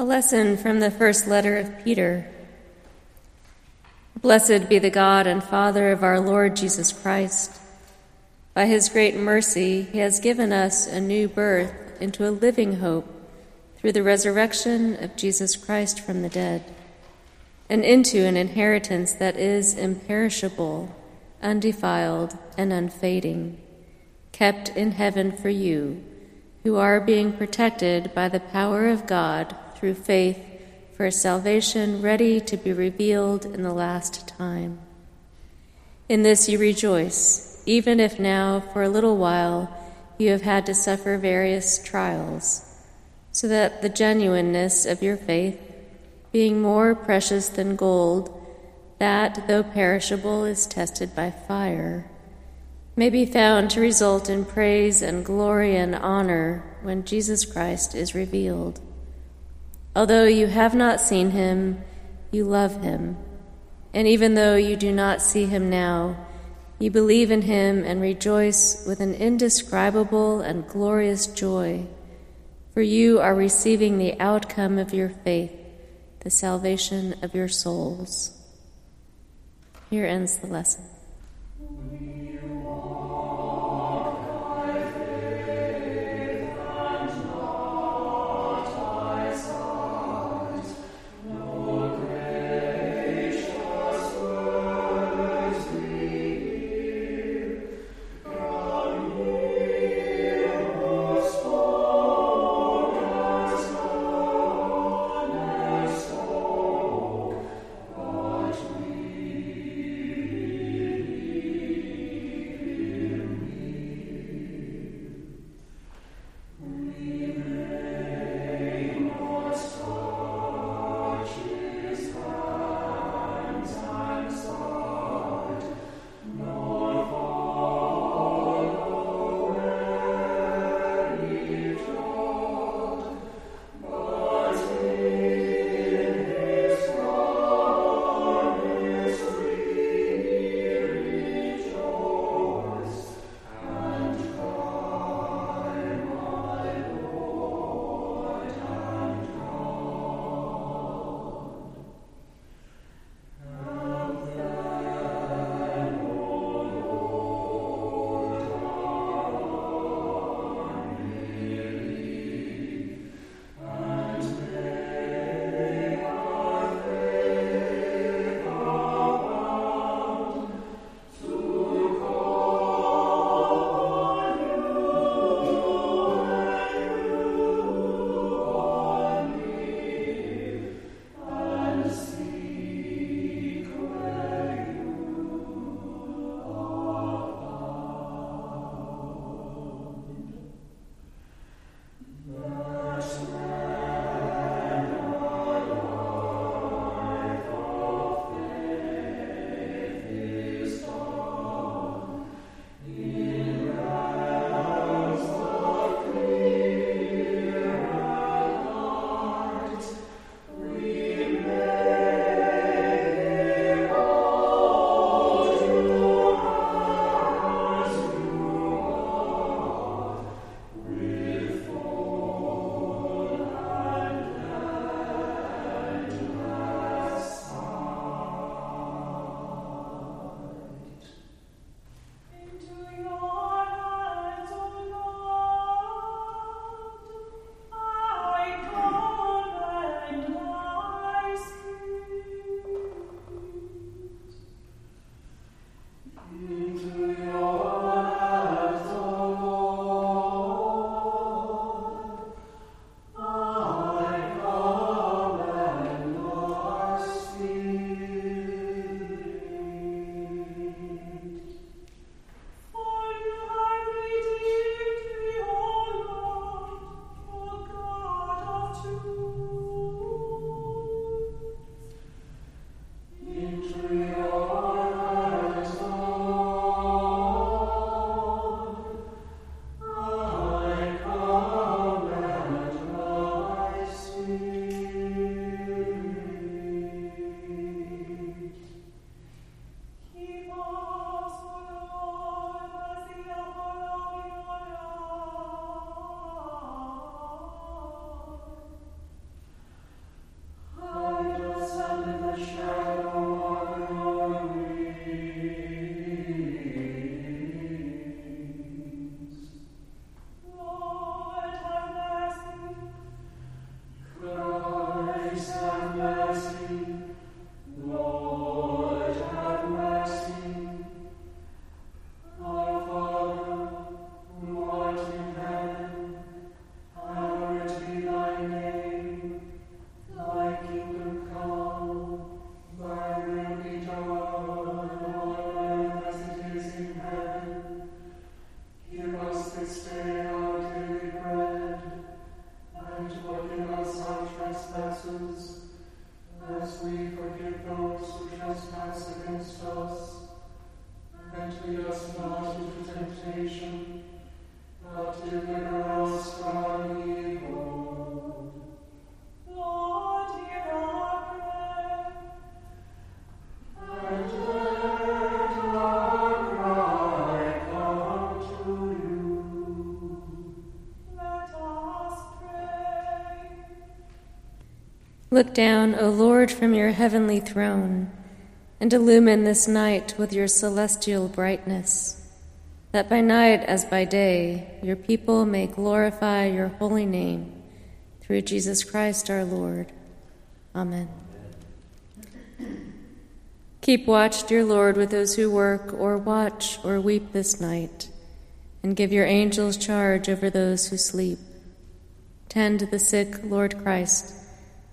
lesson from the first letter of Peter. Blessed be the God and Father of our Lord Jesus Christ. By his great mercy, he has given us a new birth into a living hope through the resurrection of Jesus Christ from the dead, and into an inheritance that is imperishable, undefiled, and unfading, kept in heaven for you, who are being protected by the power of God through faith for salvation ready to be revealed in the last time. In this you rejoice, even if now, for a little while, you have had to suffer various trials, so that the genuineness of your faith, being more precious than gold, that, though perishable, is tested by fire, may be found to result in praise and glory and honor when Jesus Christ is revealed. Although you have not seen him, you love him. And even though you do not see him now, you believe in him and rejoice with an indescribable and glorious joy, for you are receiving the outcome of your faith, the salvation of your souls. Here ends the lesson. Look down, O Lord, from your heavenly throne, and illumine this night with your celestial brightness, that by night as by day your people may glorify your holy name through Jesus Christ our Lord. Amen. Keep watch, dear Lord, with those who work or watch or weep this night, and give your angels charge over those who sleep. Tend the sick, Lord Christ